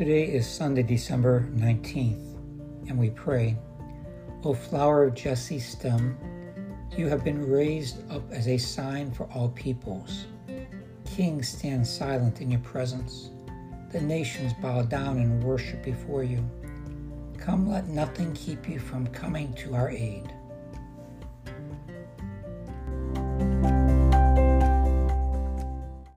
Today is Sunday, December 19th, and we pray, O flower of Jesse's stem, you have been raised up as a sign for all peoples. Kings stand silent in your presence. The nations bow down and worship before you. Come, let nothing keep you from coming to our aid.